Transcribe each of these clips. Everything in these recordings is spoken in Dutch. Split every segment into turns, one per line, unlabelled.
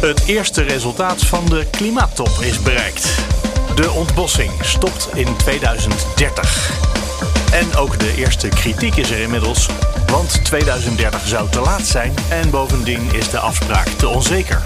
Het eerste resultaat van de klimaattop is bereikt. De ontbossing stopt in 2030. En ook de eerste kritiek is er inmiddels, want 2030 zou te laat zijn en bovendien is de afspraak te onzeker.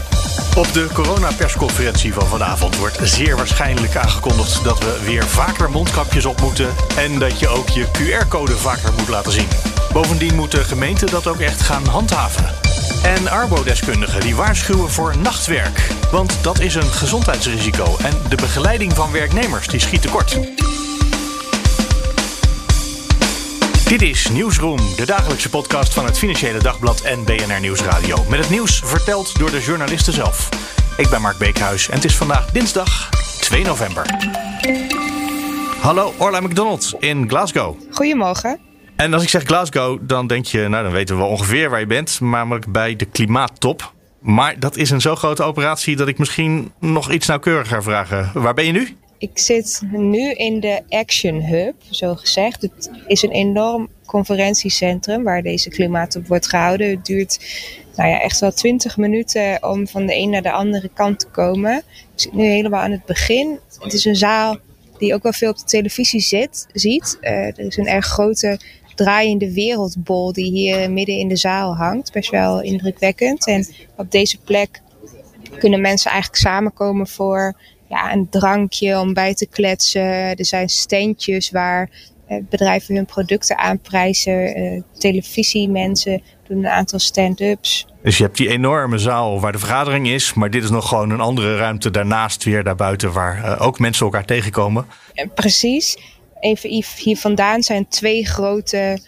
Op de coronapersconferentie van vanavond wordt zeer waarschijnlijk aangekondigd dat we weer vaker mondkapjes op moeten en dat je ook je QR-code vaker moet laten zien. Bovendien moeten gemeenten dat ook echt gaan handhaven. En arbodeskundigen die waarschuwen voor nachtwerk. Want dat is een gezondheidsrisico en de begeleiding van werknemers die schiet tekort. Dit is Nieuwsroom, de dagelijkse podcast van het Financiële Dagblad en BNR Nieuwsradio. Met het nieuws verteld door de journalisten zelf. Ik ben Mark Beekhuis en het is vandaag dinsdag 2 november. Hallo, Orla McDonald in Glasgow.
Goedemorgen.
En als ik zeg Glasgow, dan denk je, nou dan weten we ongeveer waar je bent, namelijk bij de klimaattop. Maar dat is een zo grote operatie dat ik misschien nog iets nauwkeuriger vraag. Waar ben je nu?
Ik zit nu in de Action Hub, zo gezegd. Het is een enorm conferentiecentrum waar deze klimaattop wordt gehouden. Het duurt nou ja, echt wel twintig minuten om van de een naar de andere kant te komen. Ik zit nu helemaal aan het begin. Het is een zaal die ook wel veel op de televisie zit, ziet. Uh, er is een erg grote draaiende wereldbol die hier midden in de zaal hangt. Best wel indrukwekkend. En op deze plek kunnen mensen eigenlijk samenkomen voor ja, een drankje om bij te kletsen. Er zijn standjes waar eh, bedrijven hun producten aanprijzen. Uh, televisiemensen doen een aantal stand-ups.
Dus je hebt die enorme zaal waar de vergadering is, maar dit is nog gewoon een andere ruimte daarnaast weer daarbuiten waar uh, ook mensen elkaar tegenkomen.
precies. Even hier vandaan zijn twee grote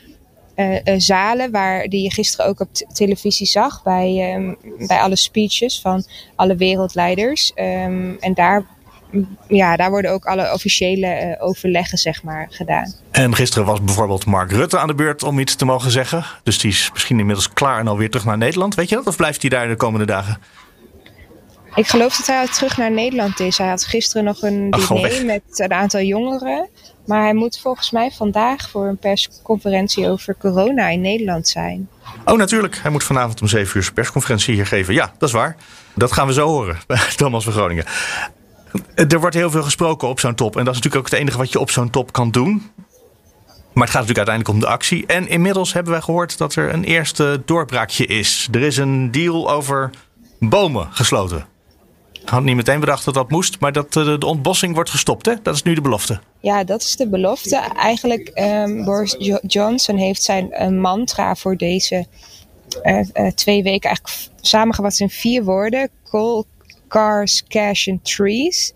uh, uh, zalen waar die je gisteren ook op televisie zag bij, um, bij alle speeches van alle wereldleiders. Um, en daar, ja, daar worden ook alle officiële uh, overleggen zeg maar, gedaan.
En gisteren was bijvoorbeeld Mark Rutte aan de beurt om iets te mogen zeggen. Dus die is misschien inmiddels klaar en alweer terug naar Nederland. Weet je dat? Of blijft hij daar de komende dagen?
Ik geloof dat hij terug naar Nederland is. Hij had gisteren nog een diner met een aantal jongeren. Maar hij moet volgens mij vandaag voor een persconferentie over corona in Nederland zijn.
Oh, natuurlijk. Hij moet vanavond om 7 uur zijn persconferentie hier geven. Ja, dat is waar. Dat gaan we zo horen bij Thomas van Groningen. Er wordt heel veel gesproken op zo'n top. En dat is natuurlijk ook het enige wat je op zo'n top kan doen. Maar het gaat natuurlijk uiteindelijk om de actie. En inmiddels hebben wij gehoord dat er een eerste doorbraakje is. Er is een deal over bomen gesloten. Had niet meteen bedacht dat dat moest, maar dat de ontbossing wordt gestopt. Hè? Dat is nu de belofte.
Ja, dat is de belofte. Eigenlijk, um, Boris Johnson heeft zijn uh, mantra voor deze uh, twee weken eigenlijk samengevat in vier woorden. Coal, cars, cash and trees.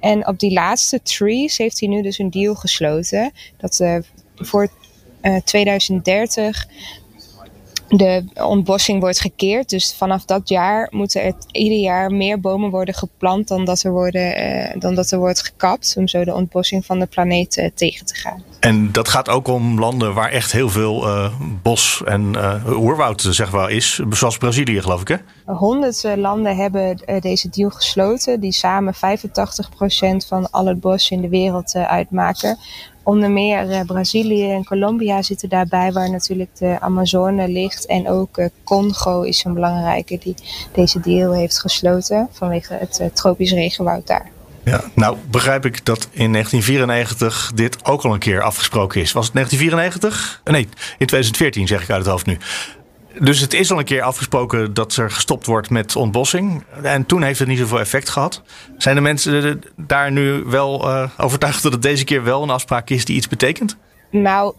En op die laatste trees heeft hij nu dus een deal gesloten. Dat voor 2030 de ontbossing wordt gekeerd. Dus vanaf dat jaar moeten er ieder jaar meer bomen worden geplant dan dat er, worden, uh, dan dat er wordt gekapt. Om zo de ontbossing van de planeet uh, tegen te gaan.
En dat gaat ook om landen waar echt heel veel uh, bos en oerwoud zeg maar, is. Zoals Brazilië geloof ik hè?
Honderd landen hebben deze deal gesloten. Die samen 85% van al het bos in de wereld uitmaken. Onder meer uh, Brazilië en Colombia zitten daarbij, waar natuurlijk de Amazone ligt. En ook uh, Congo is een belangrijke die deze deal heeft gesloten vanwege het uh, tropisch regenwoud daar.
Ja, nou begrijp ik dat in 1994 dit ook al een keer afgesproken is. Was het 1994? Nee, in 2014 zeg ik uit het hoofd nu. Dus het is al een keer afgesproken dat er gestopt wordt met ontbossing. En toen heeft het niet zoveel effect gehad. Zijn de mensen daar nu wel uh, overtuigd dat het deze keer wel een afspraak is die iets betekent?
Nou,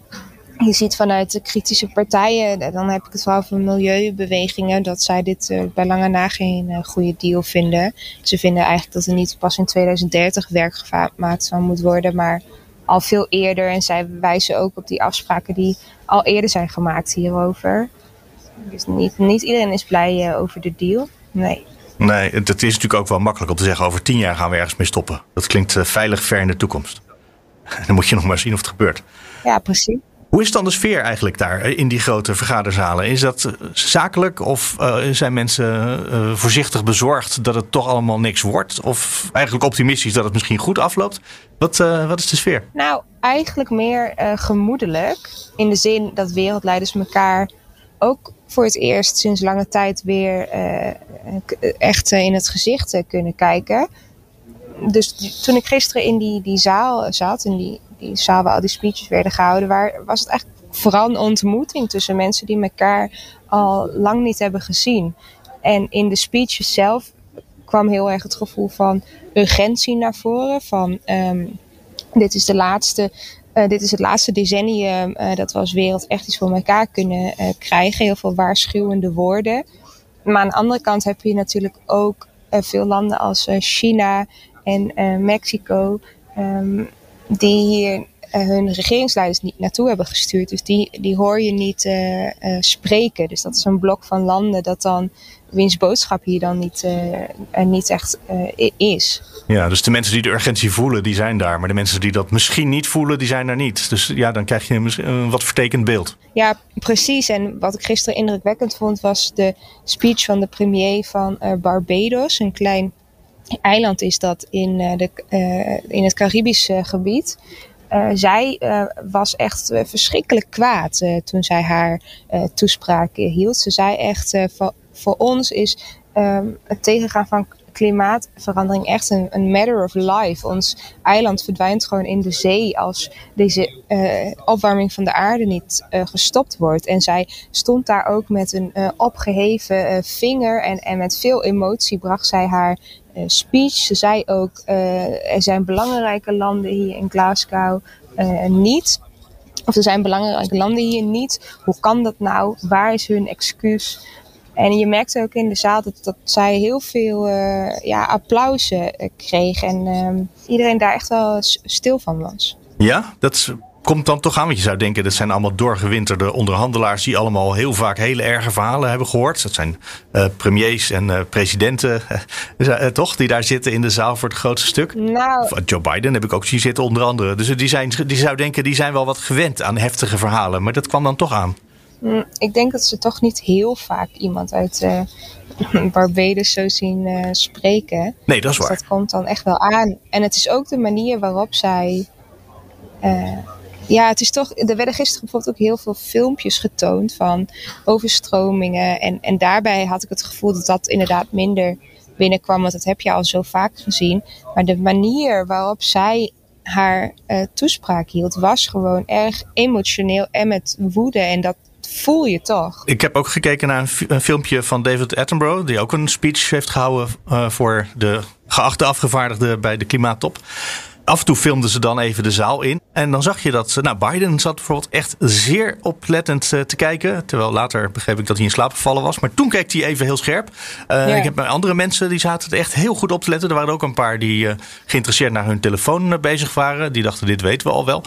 je ziet vanuit de kritische partijen, dan heb ik het vooral van milieubewegingen, dat zij dit uh, bij lange na geen goede deal vinden. Ze vinden eigenlijk dat er niet pas in 2030 werk gemaakt van moet worden, maar al veel eerder. En zij wijzen ook op die afspraken die al eerder zijn gemaakt hierover. Dus niet, niet iedereen is blij over de deal. Nee.
Nee, het is natuurlijk ook wel makkelijk om te zeggen: over tien jaar gaan we ergens mee stoppen. Dat klinkt veilig ver in de toekomst. Dan moet je nog maar zien of het gebeurt.
Ja, precies.
Hoe is dan de sfeer eigenlijk daar in die grote vergaderzalen? Is dat zakelijk of uh, zijn mensen uh, voorzichtig bezorgd dat het toch allemaal niks wordt? Of eigenlijk optimistisch dat het misschien goed afloopt? Wat, uh, wat is de sfeer?
Nou, eigenlijk meer gemoedelijk. In de zin dat wereldleiders elkaar ook voor het eerst sinds lange tijd weer echt in het gezicht kunnen kijken. Dus toen ik gisteren in die, die zaal zat, in die die zaal waar al die speeches werden gehouden, waar, was het eigenlijk vooral een ontmoeting tussen mensen die elkaar al lang niet hebben gezien. En in de speeches zelf kwam heel erg het gevoel van urgentie naar voren. Van um, dit is de laatste. Uh, dit is het laatste decennium uh, dat we als wereld echt iets voor elkaar kunnen uh, krijgen. Heel veel waarschuwende woorden. Maar aan de andere kant heb je natuurlijk ook veel landen als China en Mexico. Um, die hier hun regeringsleiders niet naartoe hebben gestuurd. Dus die, die hoor je niet spreken. Dus dat is een blok van landen dat dan wiens boodschap hier dan niet, er niet echt is.
Ja, dus de mensen die de urgentie voelen, die zijn daar. Maar de mensen die dat misschien niet voelen, die zijn daar niet. Dus ja, dan krijg je een, een wat vertekend beeld.
Ja, precies. En wat ik gisteren indrukwekkend vond, was de speech van de premier van Barbados. Een klein eiland is dat in, de, in het Caribische gebied. Uh, zij was echt verschrikkelijk kwaad toen zij haar toespraak hield. Ze zei echt: voor, voor ons is um, het tegengaan van klimaatverandering echt een, een, matter of life. Ons eiland verdwijnt gewoon in de zee als deze uh, opwarming van de aarde niet uh, gestopt wordt. En zij stond daar ook met een uh, opgeheven vinger en, en met veel emotie bracht zij haar speech. Ze zei ook, er zijn belangrijke landen hier in Glasgow niet. Of er zijn belangrijke landen hier niet. Hoe kan dat nou? Waar is hun excuus? En je merkte ook in de zaal dat, dat zij heel veel uh, ja, applausen kreeg. En uh, iedereen daar echt wel stil van was.
Ja, dat komt dan toch aan. Want je zou denken, dat zijn allemaal doorgewinterde onderhandelaars... die allemaal heel vaak hele erge verhalen hebben gehoord. Dat zijn uh, premiers en uh, presidenten, toch? Die daar zitten in de zaal voor het grootste stuk.
Nou,
Joe Biden heb ik ook zien zitten, onder andere. Dus die, zijn, die zou denken, die zijn wel wat gewend aan heftige verhalen. Maar dat kwam dan toch aan.
Mm, ik denk dat ze toch niet heel vaak iemand uit uh, Barbados zo zien uh, spreken.
Nee, dat is
dus
waar.
dat komt dan echt wel aan. En het is ook de manier waarop zij. Uh, ja, het is toch. Er werden gisteren bijvoorbeeld ook heel veel filmpjes getoond van overstromingen. En, en daarbij had ik het gevoel dat dat inderdaad minder binnenkwam. Want dat heb je al zo vaak gezien. Maar de manier waarop zij haar uh, toespraak hield, was gewoon erg emotioneel en met woede. En dat, voel je toch.
Ik heb ook gekeken naar een, een filmpje van David Attenborough, die ook een speech heeft gehouden uh, voor de geachte afgevaardigde bij de klimaattop. Af en toe filmden ze dan even de zaal in. En dan zag je dat nou, Biden zat bijvoorbeeld echt zeer oplettend uh, te kijken. Terwijl later begreep ik dat hij in slaap gevallen was. Maar toen keek hij even heel scherp. Uh, ja. Ik heb andere mensen die zaten echt heel goed op te letten. Er waren ook een paar die geïnteresseerd naar hun telefoon bezig waren. Die dachten, dit weten we al wel.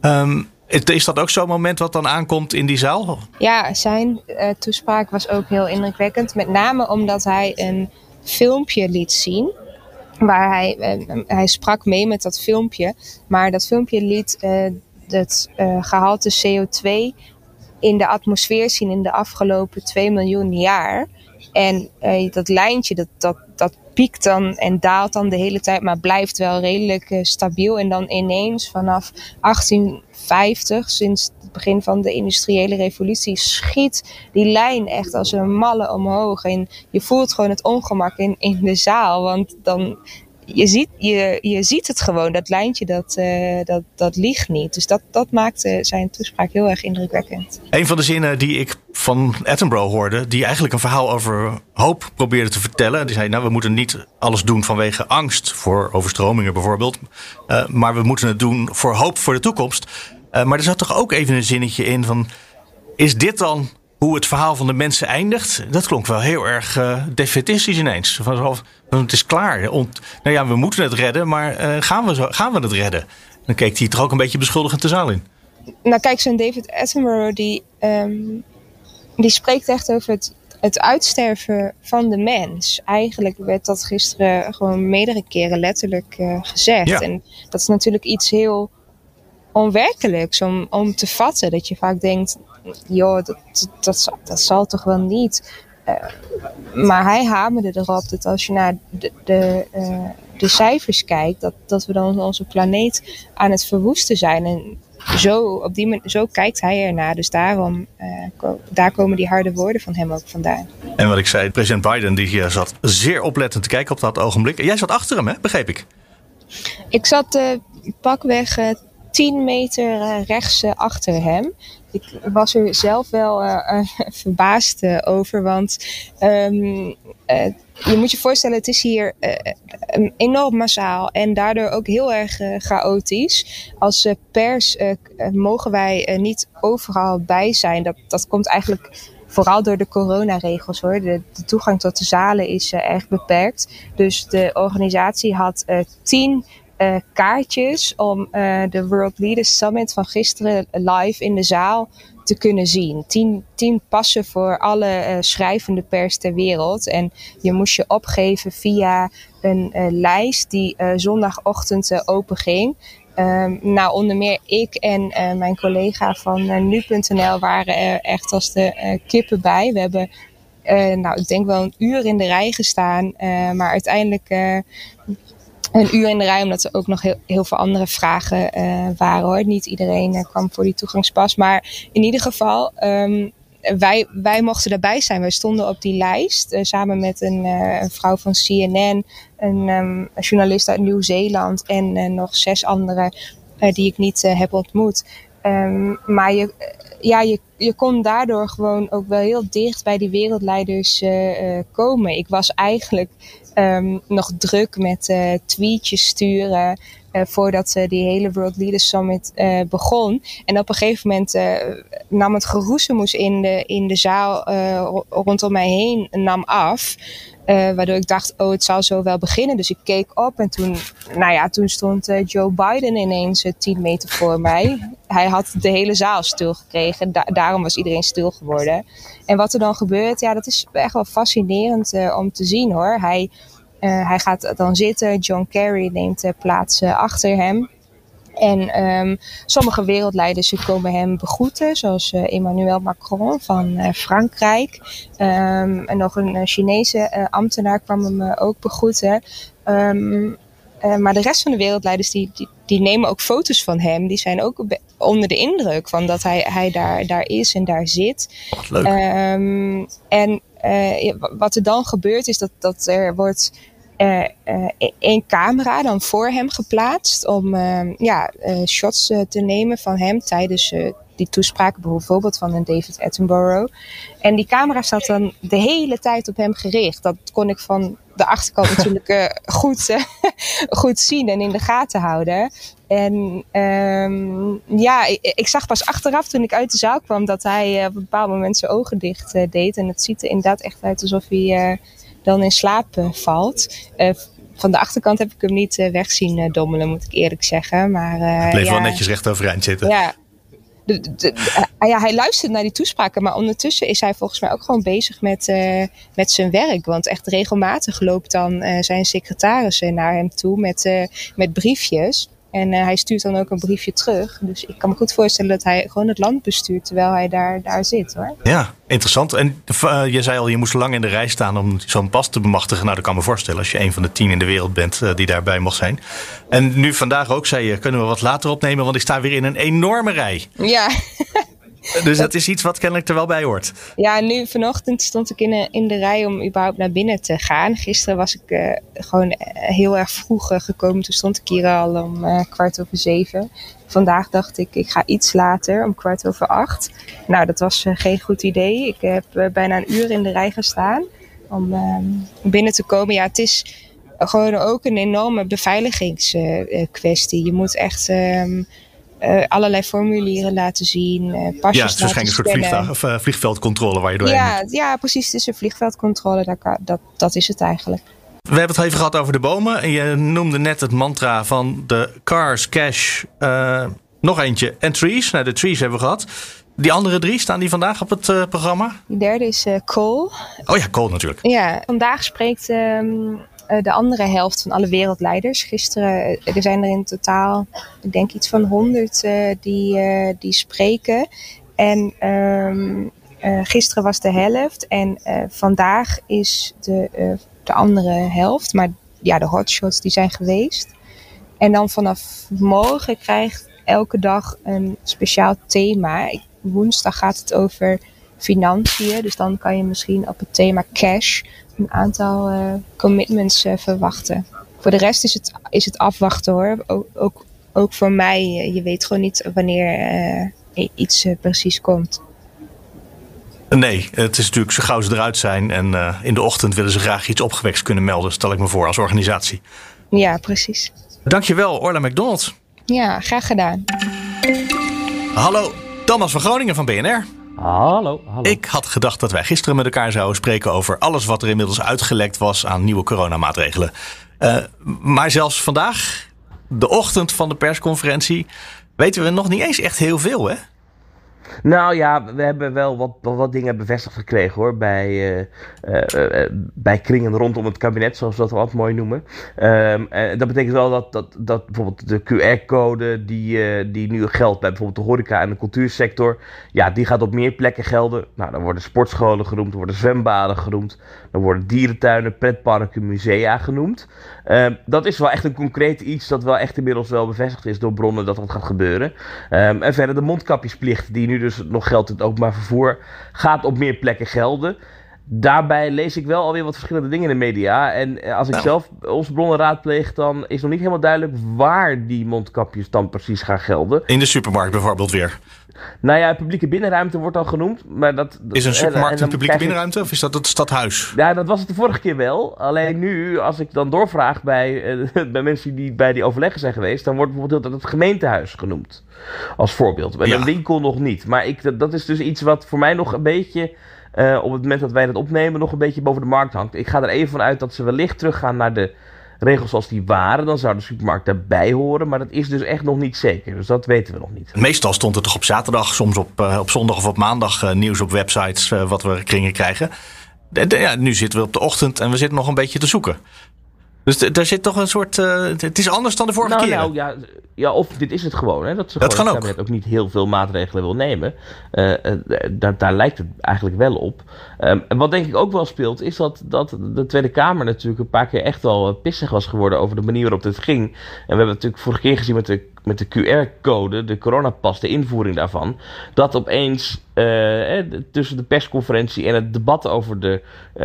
Um, is dat ook zo'n moment wat dan aankomt in die zaal?
Ja, zijn uh, toespraak was ook heel indrukwekkend. Met name omdat hij een filmpje liet zien. Waar hij, uh, hij sprak mee met dat filmpje. Maar dat filmpje liet uh, het gehalte CO2 in de atmosfeer zien in de afgelopen 2 miljoen jaar. En dat lijntje, dat, dat, dat piekt dan en daalt dan de hele tijd, maar blijft wel redelijk uh, stabiel. En dan ineens vanaf 1850, sinds het begin van de industriële revolutie, schiet die lijn echt als een malle omhoog. En je voelt gewoon het ongemak in, in de zaal, want dan je ziet, je, je ziet het gewoon, dat lijntje dat, uh, dat, dat ligt niet. Dus dat, dat maakte zijn toespraak heel erg indrukwekkend.
Een van de zinnen die ik van Attenborough hoorde, die eigenlijk een verhaal over hoop probeerde te vertellen. Die zei, nou we moeten niet alles doen vanwege angst voor overstromingen bijvoorbeeld. Uh, maar we moeten het doen voor hoop voor de toekomst. Uh, maar er zat toch ook even een zinnetje in van, is dit dan hoe het verhaal van de mensen eindigt, dat klonk wel heel erg uh, defetistisch ineens. Van, het is klaar. Ont, nou ja, we moeten het redden, maar uh, gaan, we zo, gaan we het redden? Dan keek hij toch ook een beetje beschuldigend de zaal in.
Nou kijk, zo'n David Attenborough die um, die spreekt echt over het, het uitsterven van de mens. Eigenlijk werd dat gisteren gewoon meerdere keren letterlijk uh, gezegd.
Ja.
En dat is natuurlijk iets heel onwerkelijks om, om te vatten. Dat je vaak denkt, joh, dat, dat zal toch wel niet. Eh, maar hij hamerde erop dat als je naar de, de, eh, de cijfers kijkt, dat, dat we dan onze planeet aan het verwoesten zijn. En zo, op die manier, zo kijkt hij ernaar. Dus daarom, eh, ko- daar komen die harde woorden van hem ook vandaan.
En wat ik zei, president Biden die hier zat zeer oplettend te kijken op dat ogenblik. En jij zat achter hem, hè? begreep ik.
Ik zat eh, pakweg 10 meter eh, rechts eh, achter hem. Ik was er zelf wel eh, verbaasd over, want ehm, eh, je moet je voorstellen, het is hier eh, enorm massaal en daardoor ook heel erg chaotisch. Als pers mogen wij niet overal bij zijn. Dat, dat komt eigenlijk vooral door de coronaregels hoor. De, de toegang tot de zalen is erg beperkt. Dus de organisatie had tien eh, kaartjes om eh, de World Leaders Summit van gisteren live in de zaal te kunnen zien. Tien, tien passen voor alle eh, schrijvende pers ter wereld. En je moest je opgeven via een lijst die zondagochtend open ging. Ehm, nou, onder meer ik en mijn collega van nu.nl waren er echt als de kippen bij. We hebben, nou, ik denk wel een uur in de rij gestaan. maar uiteindelijk een uur in de rij, omdat er ook nog heel, heel veel andere vragen eh, waren hoor. Niet iedereen eh, kwam voor die toegangspas. Maar in ieder geval, ehm, wij, wij mochten daarbij zijn. Wij stonden op die lijst eh, samen met een, vrouw van CNN, een, ehm, een journalist uit Nieuw-Zeeland en nog zes anderen die ik niet heb ontmoet. Ehm, maar je, ja, je, je kon daardoor gewoon ook wel heel dicht bij die wereldleiders komen. Ik was eigenlijk ehm, nog druk met eh, tweetjes sturen. Eh, voordat eh, die hele World Leaders Summit eh, begon. En op een gegeven moment nam het geroezemoes in de, in de zaal ro- rondom mij heen nam af. Waardoor ik dacht, oh, het zal zo wel beginnen. Dus ik keek op en toen, nou ja, toen stond Joe Biden ineens eh, 10 meter voor mij. Hij had de hele zaal stilgekregen. Da daarom was iedereen stil geworden. En wat er dan gebeurt, ja, dat is echt wel fascinerend om te zien hoor. Hij, hij gaat dan zitten. John Kerry neemt eh, plaats eh, achter hem. En ehm, sommige wereldleiders komen hem begroeten, zoals eh, Emmanuel Macron van eh, Frankrijk. Ehm, en nog een eh, Chinese eh, ambtenaar kwam hem eh, ook begroeten. Ehm, eh, maar de rest van de wereldleiders die, die, die nemen ook foto's van hem. Die zijn ook onder de indruk van dat hij, hij daar, daar is en daar zit.
Wat leuk.
En eh, wat er dan gebeurt is dat, dat er wordt eh, eh, één camera dan voor hem geplaatst om ehm, ja, eh, shots eh, te nemen van hem tijdens eh, die toespraak, bijvoorbeeld van een David Attenborough. En die camera staat dan de hele tijd op hem gericht. Dat kon ik van de achterkant natuurlijk eh, goed, eh, goed zien en in de gaten houden. En ehm, ja, ik, ik zag pas achteraf toen ik uit de zaal kwam dat hij eh, op een bepaald moment zijn ogen dicht eh, deed. En het ziet er inderdaad echt uit alsof hij eh, dan in slaap eh, valt. Eh, van de achterkant heb ik hem niet eh, weg zien dommelen, moet ik eerlijk zeggen. Maar, eh,
Bleef
ja,
wel netjes recht overeind zitten.
Ja. De, de- de- ah ja, hij luistert naar die toespraken, maar ondertussen is hij volgens mij ook gewoon bezig met, met zijn werk. Want echt regelmatig loopt dan zijn secretaris naar hem toe met, met briefjes. En eh, hij stuurt dan ook een briefje terug. Dus ik kan me goed voorstellen dat hij gewoon het land bestuurt terwijl hij daar, daar zit hoor.
Ja, interessant. En eh, je zei al, je moest lang in de rij staan om zo'n pas te bemachtigen. Nou, dat kan me voorstellen als je een van de tien in de wereld bent eh, die daarbij mocht zijn. En nu vandaag ook zei je, kunnen we wat later opnemen, want ik sta weer in een enorme rij.
Ja.
Dus dat is iets wat kennelijk er wel bij hoort.
Ja, nu vanochtend stond ik in, in de rij om überhaupt naar binnen te gaan. Gisteren was ik eh, gewoon eh, heel erg vroeg eh, gekomen. Toen stond ik hier al om eh, kwart over zeven. Vandaag dacht ik, ik ga iets later, om kwart over acht. Nou, dat was eh, geen goed idee. Ik heb eh, bijna een uur in de rij gestaan om ehm, binnen te komen. Ja, het is gewoon ook een enorme beveiligingskwestie. je moet echt ehm, eh, allerlei formulieren laten zien, eh, pasjes
Ja, het is waarschijnlijk een soort vliegtuig, of, eh, vliegveldcontrole waar je doorheen moet.
Ja, ja, precies. Het is een vliegveldcontrole. Dat, kan- dat, dat is het eigenlijk.
We hebben het al even gehad over de bomen. En je noemde net het mantra van de cars, cash, nog eentje en trees. Nou, de trees hebben we gehad. Die andere drie, staan die vandaag op het uh, programma?
Die derde is uh, Cole.
Oh ja, Cole natuurlijk.
Ja, vandaag spreekt um, de andere helft van alle wereldleiders. Gisteren, er zijn er in totaal, ik denk iets van honderd die, die spreken. En um, gisteren was de helft en vandaag is de, de andere helft. Maar ja, de hotshots die zijn geweest. En dan vanaf morgen krijgt elke dag een speciaal thema. Woensdag gaat het over financiën. Dus dan kan je misschien op het thema cash een aantal uh, commitments uh, verwachten. Voor de rest is het, is het afwachten hoor. Ook, ook, ook voor mij. Je weet gewoon niet wanneer uh, iets precies komt.
Nee, het is natuurlijk zo gauw ze eruit zijn. En in de ochtend willen ze graag iets opgewekt kunnen melden, stel ik me voor, als organisatie.
Ja, precies.
Dankjewel, Orla McDonald.
Ja, graag gedaan.
Hallo, Thomas van Groningen van BNR.
Hallo, hallo.
Ik had gedacht dat wij gisteren met elkaar zouden spreken over alles wat er inmiddels uitgelekt was aan nieuwe coronamaatregelen. Uh, maar zelfs vandaag, de ochtend van de persconferentie, weten we nog niet eens echt heel veel, hè?
Nou ja, we hebben wel wat, wat, dingen bevestigd gekregen hoor. Bij, uh, uh, bij kringen rondom het kabinet, zoals we dat wat mooi noemen. Um, dat betekent wel dat, dat, dat bijvoorbeeld de QR-code die, die nu geldt bij bijvoorbeeld de horeca en de cultuursector. Ja, die gaat op meer plekken gelden. Nou, dan worden sportscholen genoemd, dan worden zwembaden genoemd. Dan worden dierentuinen, pretparken, musea genoemd. Um, dat is wel echt een concreet iets dat wel echt inmiddels wel bevestigd is door bronnen dat dat gaat gebeuren. Um, en verder de mondkapjesplicht die nu dus nog geldt in het openbaar vervoer, gaat op meer plekken gelden. Daarbij lees ik wel alweer wat verschillende dingen in de media. En eh, als ik nou. zelf onze bronnen raadpleeg, dan is nog niet helemaal duidelijk waar die mondkapjes dan precies gaan gelden.
In de supermarkt bijvoorbeeld weer.
Nou ja, publieke binnenruimte wordt dan genoemd. Maar dat,
is een supermarkt een publieke binnenruimte of is dat het stadhuis?
Ja, dat was het de vorige keer wel. Alleen nu, als ik dan doorvraag bij, uh, bij mensen die bij die overleggen zijn geweest, dan wordt bijvoorbeeld het gemeentehuis genoemd. Als voorbeeld. Bij ja. een winkel nog niet. Maar ik, dat is dus iets wat voor mij nog een beetje. Uh, op het moment dat wij dat opnemen, nog een beetje boven de markt hangt. Ik ga er even vanuit dat ze wellicht teruggaan naar de regels zoals die waren, dan zou de supermarkt daarbij horen. Maar dat is dus echt nog niet zeker. Dus dat weten we nog niet.
Meestal stond er toch op zaterdag, soms op, uh, op zondag of op maandag uh, nieuws op websites uh, wat we kringen krijgen. Ja, nu zitten we op de ochtend en we zitten nog een beetje te zoeken. Dus daar zit toch een soort. Uh, het is anders dan de vorige
nou,
keer.
Nou ja, ja, of dit is het gewoon. Hè, dat ze
dat
gewoon
het
kabinet ook. ook niet heel veel maatregelen wil nemen. Uh, uh, daar, daar lijkt het eigenlijk wel op. Um, en wat denk ik ook wel speelt, is dat, dat de Tweede Kamer natuurlijk een paar keer echt wel pissig was geworden over de manier waarop dit ging. En we hebben natuurlijk vorige keer gezien met de, met de QR-code, de coronapas, de invoering daarvan. Dat opeens eh, tussen de persconferentie en het debat over de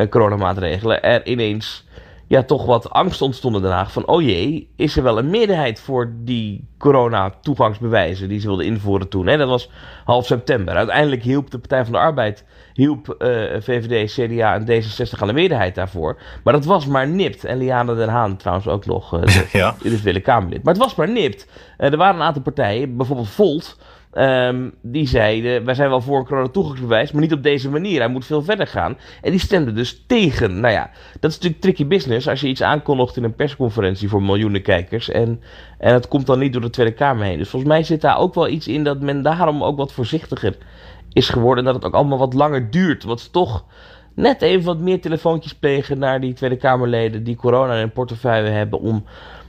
coronamaatregelen er ineens ja, toch wat angst ontstond in Den Haag van, oh jee, is er wel een meerderheid voor die corona-toegangsbewijzen die ze wilden invoeren toen. Hè? Dat was half september. Uiteindelijk hielp de Partij van de Arbeid, hielp uh, VVD, CDA en D66 aan de meerderheid daarvoor. Maar dat was maar nipt. En Liane Den Haan trouwens ook nog, uh, de,
ja.
Willen Kamerlid. Maar het was maar nipt. Uh, er waren een aantal partijen, bijvoorbeeld Volt... Um, die zeiden, wij zijn wel voor een coronatoegangsbewijs, maar niet op deze manier. Hij moet veel verder gaan. En die stemden dus tegen. Nou ja, dat is natuurlijk tricky business als je iets aankondigt in een persconferentie voor miljoenen kijkers. En, en het komt dan niet door de Tweede Kamer heen. Dus volgens mij zit daar ook wel iets in dat men daarom ook wat voorzichtiger is geworden. En dat het ook allemaal wat langer duurt. Wat ze toch net even wat meer telefoontjes plegen naar die Tweede Kamerleden die corona in portefeuille hebben om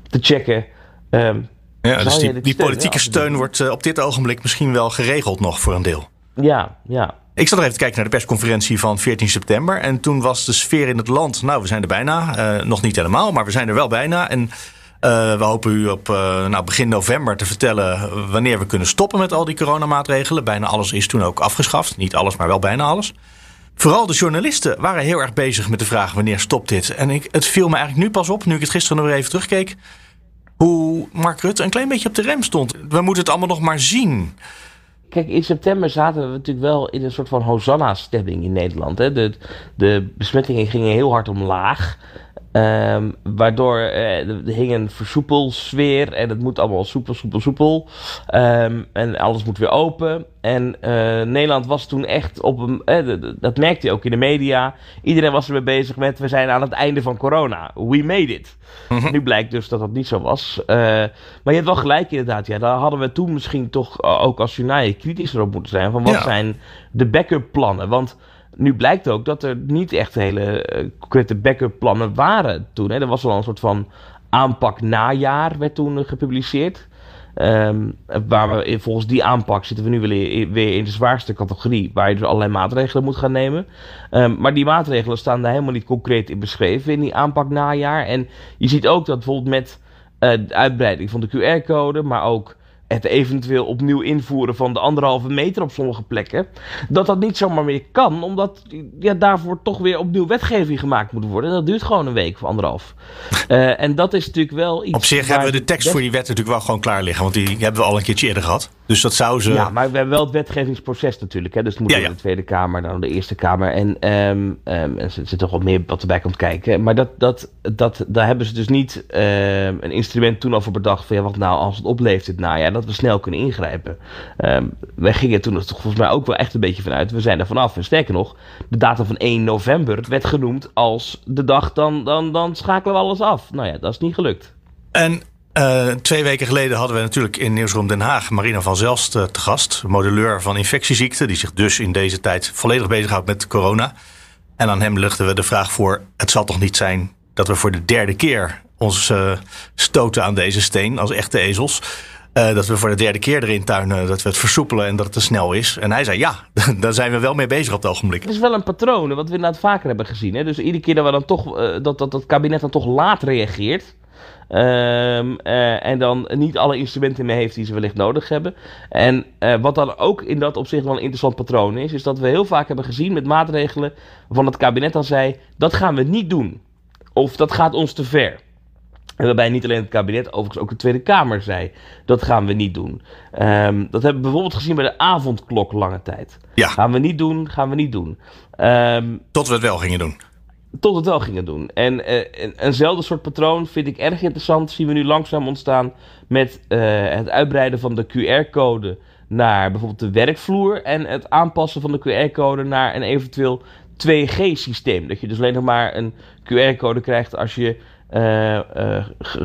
te checken. Um,
ja, dus die, die politieke steun wordt uh, op dit ogenblik misschien wel geregeld nog voor een deel.
Ja, ja.
Ik zat er even te kijken naar de persconferentie van 14 september. En toen was de sfeer in het land, nou we zijn er bijna. Uh, nog niet helemaal, maar we zijn er wel bijna. En uh, we hopen u op nou, begin november te vertellen wanneer we kunnen stoppen met al die coronamaatregelen. Bijna alles is toen ook afgeschaft. Niet alles, maar wel bijna alles. Vooral de journalisten waren heel erg bezig met de vraag wanneer stopt dit. En ik, het viel me eigenlijk nu pas op, nu ik het gisteren nog weer even terugkeek hoe Mark Rutte een klein beetje op de rem stond. We moeten het allemaal nog maar zien.
Kijk, in september zaten we natuurlijk wel in een soort van Hosanna-stemming in Nederland. Hè? De, de besmettingen gingen heel hard omlaag. Ehm, waardoor uh, er hing een versoepelsfeer en het moet allemaal soepel, soepel, soepel. Um, en alles moet weer open. En uh, Nederland was toen echt op een. Uh, dat merkte je ook in de media. Iedereen was ermee bezig met. We zijn aan het einde van corona. We made it. Mm Nu blijkt dus dat dat niet zo was. maar je hebt wel gelijk inderdaad. Ja, daar hadden we toen misschien toch ook als United kritischer op moeten zijn. Van wat ja. zijn de backup plannen? Want nu blijkt ook dat er niet echt hele uh, concrete backup plannen waren toen. Hè. Er was wel een soort van aanpak najaar, werd toen gepubliceerd. Um, waar we, volgens die aanpak zitten we nu weer, weer in de zwaarste categorie, waar je dus allerlei maatregelen moet gaan nemen. Um, maar die maatregelen staan daar helemaal niet concreet in beschreven in die aanpak najaar. En je ziet ook dat bijvoorbeeld met uh, de uitbreiding van de QR-code, maar ook het eventueel opnieuw invoeren van de anderhalve meter op sommige plekken, dat dat niet zomaar meer kan, omdat ja, daarvoor toch weer opnieuw wetgeving gemaakt moet worden. Dat duurt gewoon een week of anderhalf. Uh, en dat is natuurlijk wel iets.
Op zich hebben we de tekst voor die wet natuurlijk wel gewoon klaar liggen, want die hebben we al een keertje eerder gehad. Dus dat zou ze.
Ja, maar we hebben wel het wetgevingsproces natuurlijk. Hè? Dus het moet ja, ja. de Tweede Kamer, dan de Eerste Kamer. En, um, um, er zit toch wat meer wat erbij komt kijken. Maar dat, dat, dat, daar hebben ze dus niet um, een instrument toen al voor bedacht. Van ja, wat nou als het opleeft dit najaar, dat we snel kunnen ingrijpen. wij gingen toen er toch volgens mij ook wel echt een beetje vanuit. We zijn er vanaf. En sterker nog, de datum van 1 november werd genoemd als de dag, dan, dan, dan schakelen we alles af. Nou ja, dat is niet gelukt.
En uh, twee weken geleden hadden we natuurlijk in Nieuwsroom Den Haag Marina van Zelst uh, te gast. Modelleur van infectieziekten, die zich dus in deze tijd volledig bezighoudt met corona. En aan hem luchten we de vraag voor: het zal toch niet zijn dat we voor de derde keer ons uh, stoten aan deze steen als echte ezels? Dat we voor de derde keer erin tuinen, dat we het versoepelen en dat het te snel is. En hij zei ja, daar zijn we wel mee bezig op het ogenblik.
Het is wel een patroon, wat we inderdaad vaker hebben gezien. Hè? Dus iedere keer dat we dan toch, dat, dat, dat kabinet dan toch laat reageert. Um, uh, en dan niet alle instrumenten meer heeft die ze wellicht nodig hebben. En uh, wat dan ook in dat opzicht wel een interessant patroon is, is dat we heel vaak hebben gezien met maatregelen waarvan het kabinet dan zei: dat gaan we niet doen. Of dat gaat ons te ver. En waarbij niet alleen het kabinet, overigens ook de Tweede Kamer zei: dat gaan we niet doen. Um, dat hebben we bijvoorbeeld gezien bij de avondklok lange tijd.
Ja.
Gaan we niet doen, gaan we niet doen.
Um, Tot we het wel gingen doen
tot het wel gingen doen. En uh, eenzelfde soort patroon vind ik erg interessant. Zien we nu langzaam ontstaan met uh, het uitbreiden van de QR-code naar bijvoorbeeld de werkvloer. En het aanpassen van de QR-code naar een eventueel 2G-systeem. Dat je dus alleen nog maar een QR-code krijgt als je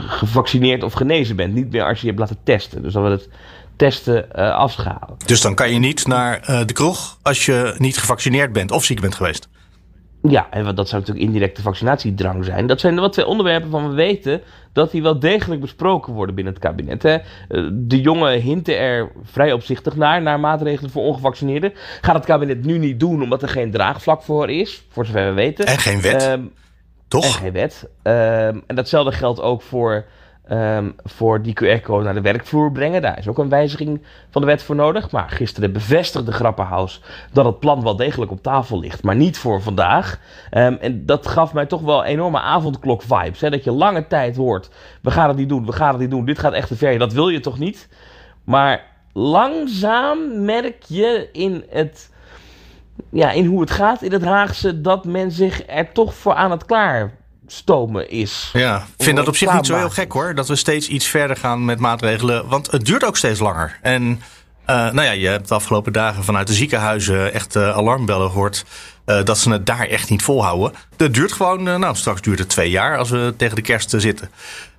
gevaccineerd of genezen bent. Niet meer als je je hebt laten testen. Dus dan we het testen afschalen.
Dus dan kan je niet naar de kroeg als je niet gevaccineerd bent of ziek bent geweest?
Ja, en dat zou natuurlijk indirecte vaccinatiedrang zijn. Dat zijn wat twee onderwerpen van we weten dat die wel degelijk besproken worden binnen het kabinet. Hè. Eh, de jongen hinten er vrij opzichtig naar, naar maatregelen voor ongevaccineerden. Gaat het kabinet nu niet doen omdat er geen draagvlak voor is, voor zover we weten.
En geen wet. Um, Toch?
En geen wet. Um, en datzelfde geldt ook voor Um, voor die QR-code naar de werkvloer brengen. Daar is ook een wijziging van de wet voor nodig. Maar gisteren bevestigde Grappenhaus dat het plan wel degelijk op tafel ligt, maar niet voor vandaag. Um, en dat gaf mij toch wel enorme avondklok-vibes. Dat je lange tijd hoort: we gaan het niet doen, we gaan het niet doen, dit gaat echt te ver. Dat wil je toch niet? Maar langzaam merk je in het. Ja, in hoe het gaat in het Haagse dat men zich er toch voor aan het klaar stomen is.
Ja, ik vind dat op zich niet zo heel gek hoor. Dat we steeds iets verder gaan met maatregelen. Want het duurt ook steeds langer. En uh, nou ja, je hebt de afgelopen dagen vanuit de ziekenhuizen echt uh, alarmbellen gehoord. Uh, dat ze het daar echt niet volhouden. Dat duurt gewoon, nou straks duurt het twee jaar als we tegen de kerst zitten.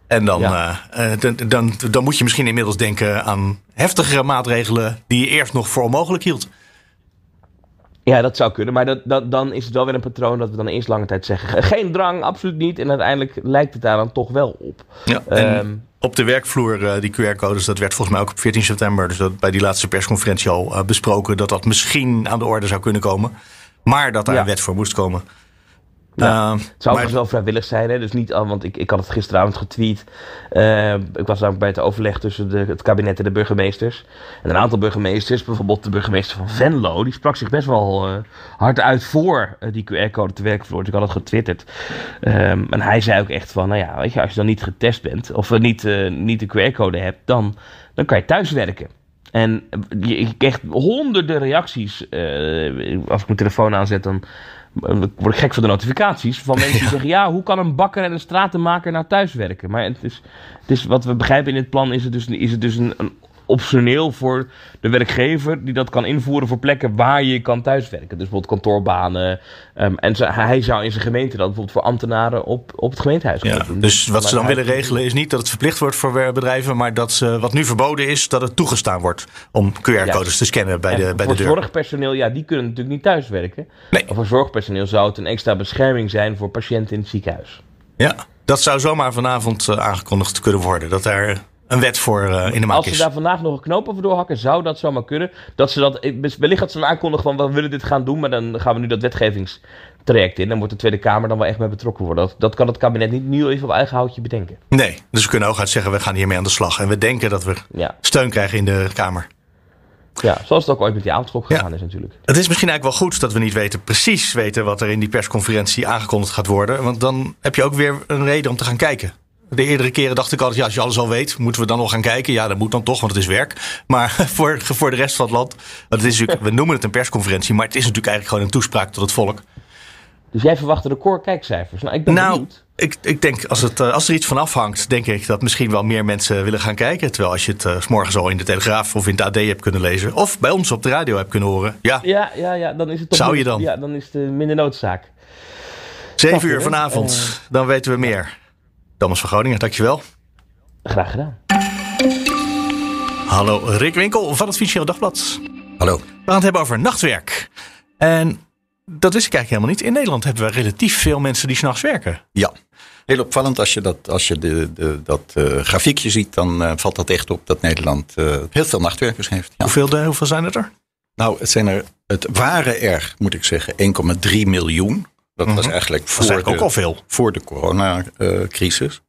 En dan, ja. dan, dan, dan moet je misschien inmiddels denken aan heftigere maatregelen die je eerst nog voor onmogelijk hield.
Ja, dat zou kunnen. Maar dat, dat, dan is het wel weer een patroon dat we dan eerst lange tijd zeggen. Geen drang, absoluut niet. En uiteindelijk lijkt het daar dan toch wel op.
Ja, um, op de werkvloer, uh, die QR-codes, dat werd volgens mij ook op 14 september. Dus dat bij die laatste persconferentie al uh, besproken. Dat dat misschien aan de orde zou kunnen komen. Maar dat daar ja. een wet voor moest komen.
Ja, uh, het zou maar... wel vrijwillig zijn, hè? dus niet al, want ik, ik had het gisteravond getweet. Uh, ik was namelijk bij het overleg tussen de, het kabinet en de burgemeesters. En een aantal burgemeesters, bijvoorbeeld de burgemeester van Venlo, die sprak zich best wel uh, hard uit voor die QR-code te werkvloer. Dus ik had het getwitterd. Um, en hij zei ook echt van, nou ja, weet je, als je dan niet getest bent, of niet, niet de QR-code hebt, dan, dan kan je thuis werken. En ik kreeg honderden reacties. als ik mijn telefoon aanzet, dan word ik gek van de notificaties van mensen die zeggen: ja, hoe kan een bakker en een stratenmaker nou thuiswerken? Maar het is, het is, wat we begrijpen in dit plan is het dus, is het dus een, een optioneel voor de werkgever die dat kan invoeren voor plekken waar je kan thuiswerken. Dus bijvoorbeeld kantoorbanen. Um, en zo, hij zou in zijn gemeente dat bijvoorbeeld voor ambtenaren op, op het gemeentehuis
ja, doen. Dus wat ze dan willen regelen is niet dat het verplicht wordt voor bedrijven, maar dat ze, wat nu verboden is, dat het toegestaan wordt om QR-codes te scannen bij de, bij de deur.
Voor zorgpersoneel, ja, die kunnen natuurlijk niet thuiswerken. Nee. Maar voor zorgpersoneel zou het een extra bescherming zijn voor patiënten in het ziekenhuis.
Ja, dat zou zomaar vanavond uh, aangekondigd kunnen worden. Dat daar een wet voor uh, in de maak
Als ze daar vandaag nog een knoop over doorhakken, zou dat zomaar kunnen. Dat ze dat, wellicht dat ze dan aankondigen van we willen dit gaan doen, maar dan gaan we nu dat wetgevingstraject in. Dan wordt de Tweede Kamer dan wel echt mee betrokken worden. Dat, dat kan het kabinet niet nu even op eigen houtje bedenken.
Nee, dus we kunnen ook uit zeggen we gaan hiermee aan de slag. En we denken dat we ja. steun krijgen in de Kamer.
Ja, zoals het ook ooit met die avondklok gegaan is natuurlijk.
Het is misschien eigenlijk wel goed dat we niet weten, precies weten wat er in die persconferentie aangekondigd gaat worden. Want dan heb je ook weer een reden om te gaan kijken. De eerdere keren dacht ik altijd, ja, als je alles al weet, moeten we dan nog gaan kijken? Ja, dat moet dan toch, want het is werk. Maar voor, voor de rest van het land, het is natuurlijk, we noemen het een persconferentie, maar het is natuurlijk eigenlijk gewoon een toespraak tot het volk.
Dus jij verwacht recordkijkcijfers? Nou, ik ben
nou, Ik, ik denk als, het, eh, als er iets van afhangt, denk ik dat misschien wel meer mensen willen gaan kijken. Terwijl als je het uh, morgens al in de Telegraaf of in het AD hebt kunnen lezen. Of bij ons op de radio hebt kunnen horen. Ja,
ja, ja, ja dan is het toch
Zou je dan?
Ja, dan is het minder noodzaak.
Zeven uur vanavond, uh, dan weten we meer. Thomas van Groningen, dankjewel.
Graag gedaan.
Hallo, Rick Winkel van het Financieel Dagblad.
Hallo.
We gaan het hebben over nachtwerk. En dat wist ik eigenlijk helemaal niet. In Nederland hebben we relatief veel mensen die s'nachts werken.
Ja, heel opvallend. Als je dat, als je de, de, dat uh, grafiekje ziet, dan uh, valt dat echt op dat Nederland uh, heel veel nachtwerkers heeft. Ja.
Hoeveel, de, hoeveel zijn het er?
Nou, het zijn er, het waren er, moet ik zeggen, 1,3 miljoen. Dat was mhm. eigenlijk voor,
dat ook al veel.
voor de coronacrisis.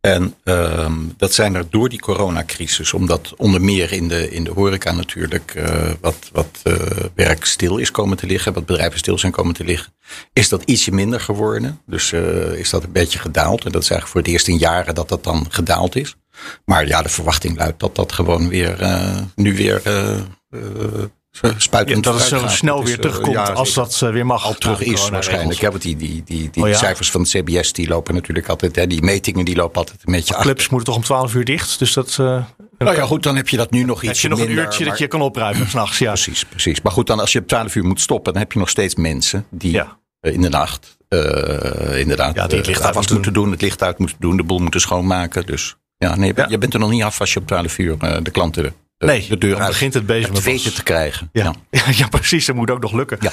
En um, dat zijn er door die coronacrisis, omdat onder meer in de, in de horeca natuurlijk uh, wat, wat uh, werk stil is komen te liggen, wat bedrijven stil zijn komen te liggen, is dat ietsje minder geworden. Dus uh, is dat een beetje gedaald. En dat is eigenlijk voor het eerst in jaren dat dat dan gedaald is. Maar ja, de verwachting luidt dat dat gewoon weer nu weer spuitend
ja, Dat het zo snel weer terugkomt als dat weer mag.
Al terug is waarschijnlijk. Ja, want die, die, die, die oh, cijfers van het CBS die lopen natuurlijk altijd. Hè, die metingen die lopen altijd een beetje
Clubs moeten toch om 12 uur dicht. Dus dat. Uh,
nou ja, goed, dan heb je dat nu nog iets.
Heb je nog een uurtje dat je kan opruimen s'nachts. Ja.
Precies, precies. Maar goed, dan als je op 12 uur moet stoppen, dan heb je nog steeds mensen die in de nacht. Uh, inderdaad, ja, het licht uit moeten doen, het licht uit moeten doen, de boel moeten schoonmaken. Dus ja, nee, je bent er nog niet af als je op 12 uur uh, de klanten
nee, de deur uit. begint het bezig
met weten te krijgen.
Ja. Ja. ja, precies. Dat moet ook nog lukken. Ja.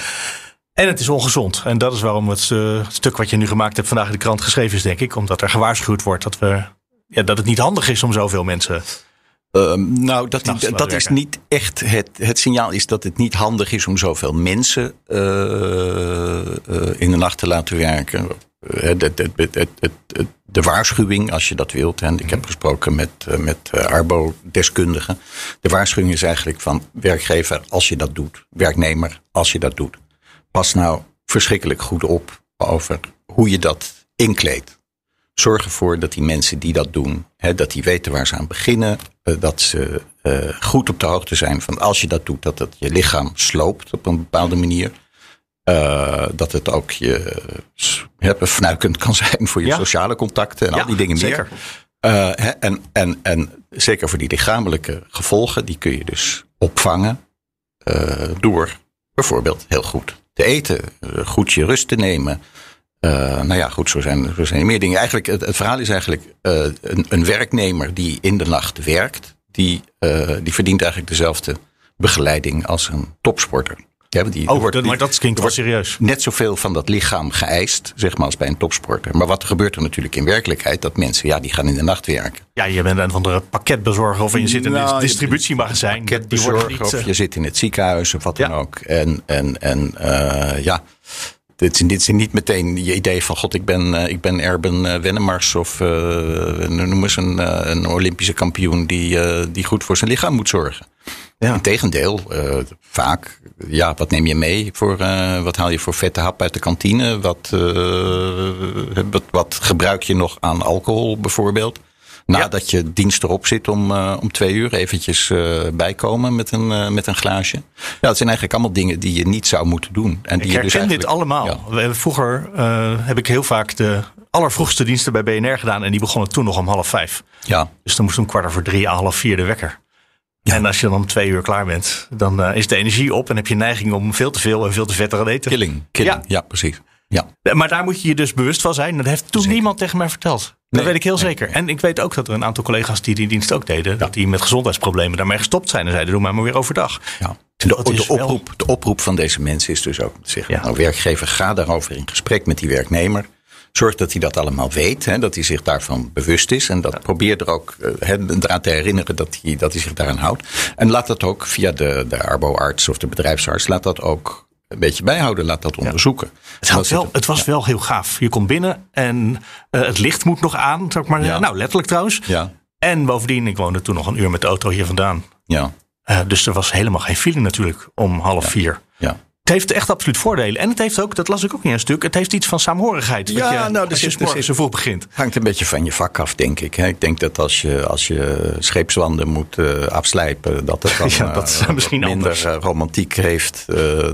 En het is ongezond. En dat is waarom het, uh, het, stuk wat je nu gemaakt hebt vandaag in de krant geschreven is, denk ik. Omdat er gewaarschuwd wordt dat, we, ja, dat het niet handig is om zoveel mensen.
Uh, nou, dat, dat is niet echt het, het signaal is dat het niet handig is om zoveel mensen uh, in de nacht te laten werken. Het, het, het, de waarschuwing, als je dat wilt. En ik heb gesproken met, eh, met eh, Arbo-deskundigen. De waarschuwing is eigenlijk van werkgever als je dat doet. Werknemer als je dat doet. Pas nou verschrikkelijk goed op over hoe je dat inkleedt. Zorg ervoor dat die mensen die dat doen, hè, dat die weten waar ze aan beginnen. Eh, dat ze goed op de hoogte zijn van als je dat doet, dat het je lichaam sloopt op een bepaalde manier. Uh, dat het ook je uh, vernuikend kan zijn voor je sociale contacten en al die dingen meer. Uh, en, en, en zeker voor die lichamelijke gevolgen, die kun je dus opvangen door bijvoorbeeld heel goed te eten, goed je rust te nemen. nou ja, goed, zo zijn, zo zijn er meer dingen. Eigenlijk, het, het verhaal is eigenlijk een, een, werknemer die in de nacht werkt, die, die verdient eigenlijk dezelfde begeleiding als een topsporter.
Ja, die, oh, wordt, maar dat klinkt wel serieus.
Net zoveel van dat lichaam geëist, zeg maar, als bij een topsporter. Maar wat gebeurt er natuurlijk in werkelijkheid? Dat mensen, ja, die gaan in de nacht werken.
Ja, je bent een van de pakketbezorger of je zit in nou, een distributiemagazijn.
Pakketbezorger of je zit in het ziekenhuis of wat dan ook. En, en, en uh, ja, dit, dit is niet meteen je idee van... god, ik ben, uh, ik ben Erben uh, Wennemars of noem eens een, een Olympische kampioen... Die, die goed voor zijn lichaam moet zorgen. Ja. Integendeel, uh, vaak, ja, wat neem je mee? Voor, uh, wat haal je voor vette hap uit de kantine? Wat, uh, wat, wat gebruik je nog aan alcohol bijvoorbeeld? Nadat je dienst erop zit om, om twee uur eventjes bijkomen met een, met een glaasje. Ja, dat zijn eigenlijk allemaal dingen die je niet zou moeten doen.
En
die
ik herken
je dus
dit allemaal. Ja. Vroeger heb ik heel vaak de allervroegste diensten bij BNR gedaan. En die begonnen toen nog om half vijf.
Ja.
Dus dan moest om kwart over drie, half vier de wekker. Ja. En als je dan om twee uur klaar bent, dan is de energie op en heb je neiging om veel te veel en veel te vet te eten.
Killing, killing. Ja. ja, precies. Ja.
Maar daar moet je je dus bewust van zijn. Dat heeft toen niemand tegen mij verteld. Dat weet ik heel zeker. En ik weet ook dat er een aantal collega's die die dienst ook deden, dat die met gezondheidsproblemen daarmee gestopt zijn en zeiden: doe maar maar weer overdag.
Ja. De, de, oproep, de oproep van deze mensen is dus ook te zeggen: nou, werkgever, ga daarover in gesprek met die werknemer. Zorg dat hij dat allemaal weet, hè, dat hij zich daarvan bewust is. En dat ja. probeer er ook uh, eraan te herinneren dat hij, dat hij zich daaraan houdt. En laat dat ook via de, de arboarts of de bedrijfsarts, laat dat ook een beetje bijhouden, laat dat onderzoeken.
Het, het, wel, het was wel heel gaaf. Je komt binnen en uh, het licht moet nog aan, zeg maar. Ja. Nou, letterlijk trouwens.
Ja.
En bovendien, ik woonde toen nog een uur met de auto hier vandaan.
Ja.
Uh, dus er was helemaal geen feeling natuurlijk om half vier.
Ja
het heeft echt absoluut voordelen. En het heeft ook, dat las ik ook in een stuk, het heeft iets van saamhorigheid.
Ja,
je,
nou, dus
als je
is,
zo vroeg begint.
hangt een beetje van je vak af, denk ik. Ik denk dat als je, als je scheepswanden moet uh, afslijpen, dat het dan
ja, dat uh, misschien
minder
anders.
romantiek heeft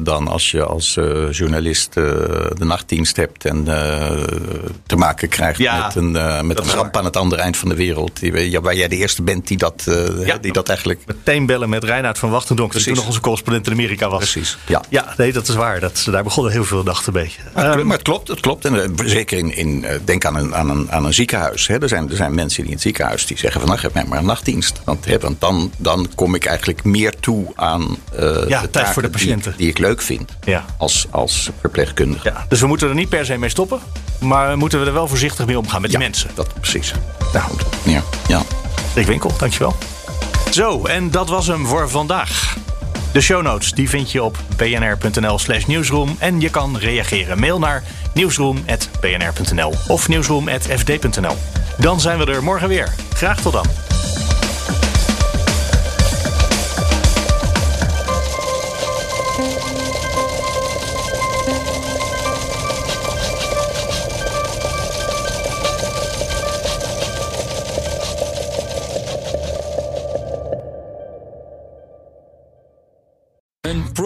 dan als je als journalist de nachtdienst hebt en te maken krijgt
ja,
met een, met een ramp aan het andere eind van de wereld. Waar jij de eerste bent die dat,
ja,
die dat eigenlijk...
Meteen bellen met Reinhard van Wachtendonk, die toen nog onze correspondent in Amerika was.
Precies, ja.
Ja, nee, dat is waar. Dat, daar begonnen heel veel dachten mee.
Maar, um, maar, het klopt, het klopt. En uh, zeker in, in uh, denk aan een, aan een, aan een ziekenhuis. Hè. Er, zijn, er zijn mensen die in het ziekenhuis die zeggen van nou geef mij maar een nachtdienst. Want, hè, want dan, dan kom ik eigenlijk meer toe aan uh,
ja,
de
tijd voor de patiënten.
Die, die ik leuk vind
ja.
als, als verpleegkundige.
Ja, dus we moeten er niet per se mee stoppen. Maar moeten we er wel voorzichtig mee omgaan met
ja,
die mensen.
Dat precies.
Nou goed.
Ja. ja.
Dick Winkel, dankjewel. Zo, en dat was hem voor vandaag. De show notes die vind je op bnr.nl slash nieuwsroom. En je kan reageren. Mail naar nieuwsroom.bnr.nl of nieuwsroom.fd.nl. Dan zijn we er morgen weer. Graag tot dan.